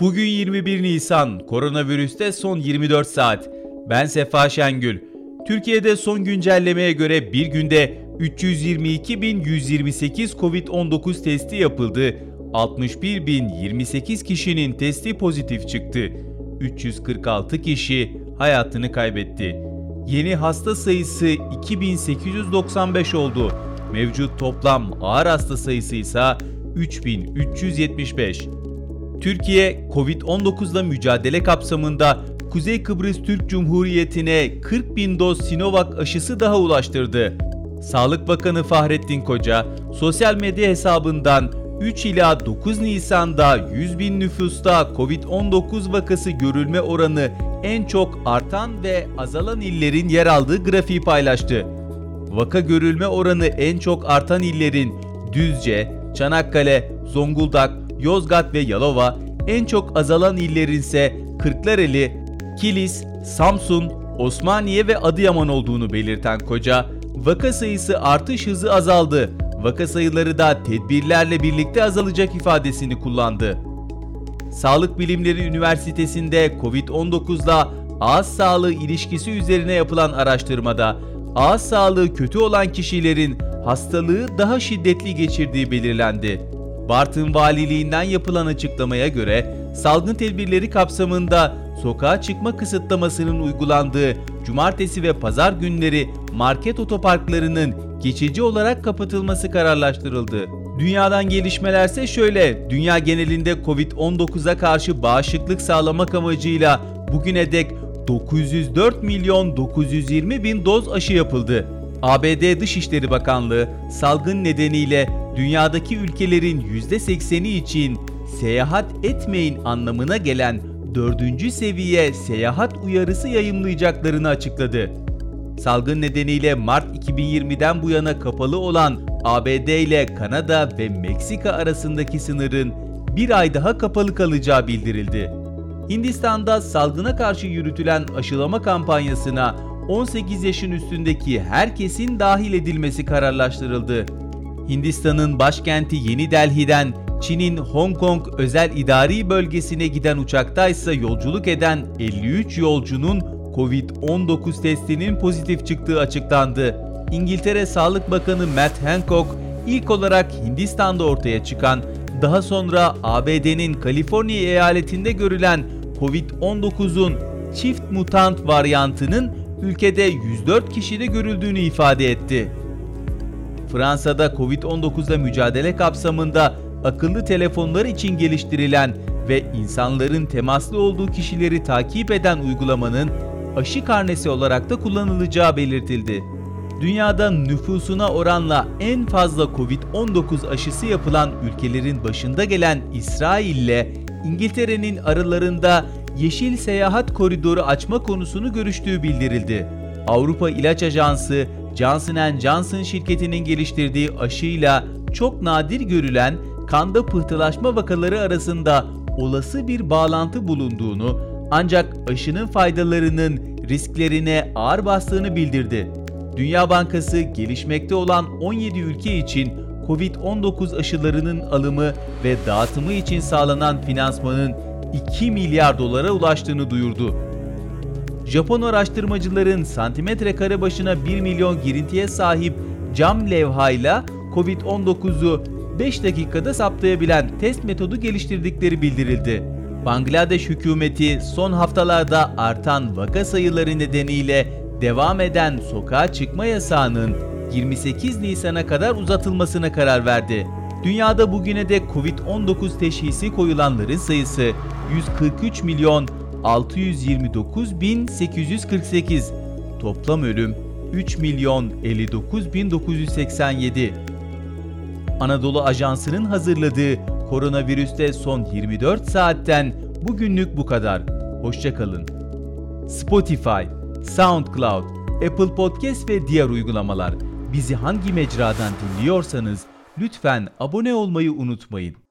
Bugün 21 Nisan, koronavirüste son 24 saat. Ben Sefa Şengül. Türkiye'de son güncellemeye göre bir günde 322.128 COVID-19 testi yapıldı. 61.028 kişinin testi pozitif çıktı. 346 kişi hayatını kaybetti. Yeni hasta sayısı 2895 oldu. Mevcut toplam ağır hasta sayısı ise 3375. Türkiye, Covid-19'la mücadele kapsamında Kuzey Kıbrıs Türk Cumhuriyeti'ne 40 bin doz Sinovac aşısı daha ulaştırdı. Sağlık Bakanı Fahrettin Koca, sosyal medya hesabından 3 ila 9 Nisan'da 100 bin nüfusta Covid-19 vakası görülme oranı en çok artan ve azalan illerin yer aldığı grafiği paylaştı. Vaka görülme oranı en çok artan illerin Düzce, Çanakkale, Zonguldak, Yozgat ve Yalova, en çok azalan illerin ise Kırklareli, Kilis, Samsun, Osmaniye ve Adıyaman olduğunu belirten Koca, vaka sayısı artış hızı azaldı. Vaka sayıları da tedbirlerle birlikte azalacak ifadesini kullandı. Sağlık Bilimleri Üniversitesi'nde COVID-19'la ağız sağlığı ilişkisi üzerine yapılan araştırmada ağız sağlığı kötü olan kişilerin hastalığı daha şiddetli geçirdiği belirlendi. Bartın Valiliğinden yapılan açıklamaya göre salgın tedbirleri kapsamında sokağa çıkma kısıtlamasının uygulandığı cumartesi ve pazar günleri market otoparklarının geçici olarak kapatılması kararlaştırıldı. Dünyadan gelişmelerse şöyle, dünya genelinde Covid-19'a karşı bağışıklık sağlamak amacıyla bugüne dek 904 milyon 920 bin doz aşı yapıldı. ABD Dışişleri Bakanlığı salgın nedeniyle dünyadaki ülkelerin %80'i için seyahat etmeyin anlamına gelen 4. seviye seyahat uyarısı yayımlayacaklarını açıkladı. Salgın nedeniyle Mart 2020'den bu yana kapalı olan ABD ile Kanada ve Meksika arasındaki sınırın bir ay daha kapalı kalacağı bildirildi. Hindistan'da salgına karşı yürütülen aşılama kampanyasına 18 yaşın üstündeki herkesin dahil edilmesi kararlaştırıldı. Hindistan'ın başkenti Yeni Delhi'den Çin'in Hong Kong özel idari bölgesine giden uçakta ise yolculuk eden 53 yolcunun Covid-19 testinin pozitif çıktığı açıklandı. İngiltere Sağlık Bakanı Matt Hancock ilk olarak Hindistan'da ortaya çıkan, daha sonra ABD'nin Kaliforniya eyaletinde görülen Covid-19'un çift mutant varyantının ülkede 104 kişide görüldüğünü ifade etti. Fransa'da Covid-19'la mücadele kapsamında akıllı telefonlar için geliştirilen ve insanların temaslı olduğu kişileri takip eden uygulamanın aşı karnesi olarak da kullanılacağı belirtildi. Dünyada nüfusuna oranla en fazla Covid-19 aşısı yapılan ülkelerin başında gelen İsrail ile İngiltere'nin aralarında yeşil seyahat koridoru açma konusunu görüştüğü bildirildi. Avrupa İlaç Ajansı, Johnson Johnson şirketinin geliştirdiği aşıyla çok nadir görülen kanda pıhtılaşma vakaları arasında olası bir bağlantı bulunduğunu ancak aşının faydalarının risklerine ağır bastığını bildirdi. Dünya Bankası gelişmekte olan 17 ülke için Covid-19 aşılarının alımı ve dağıtımı için sağlanan finansmanın 2 milyar dolara ulaştığını duyurdu. Japon araştırmacıların santimetre kare başına 1 milyon girintiye sahip cam levhayla Covid-19'u 5 dakikada saptayabilen test metodu geliştirdikleri bildirildi. Bangladeş hükümeti son haftalarda artan vaka sayıları nedeniyle devam eden sokağa çıkma yasağının 28 Nisan'a kadar uzatılmasına karar verdi. Dünyada bugüne dek Covid-19 teşhisi koyulanların sayısı 143 milyon 629 bin 848. Toplam ölüm 3 milyon 59 bin 987. Anadolu Ajansı'nın hazırladığı koronavirüste son 24 saatten bugünlük bu kadar. Hoşçakalın. Spotify, SoundCloud, Apple Podcast ve diğer uygulamalar. Bizi hangi mecradan dinliyorsanız lütfen abone olmayı unutmayın.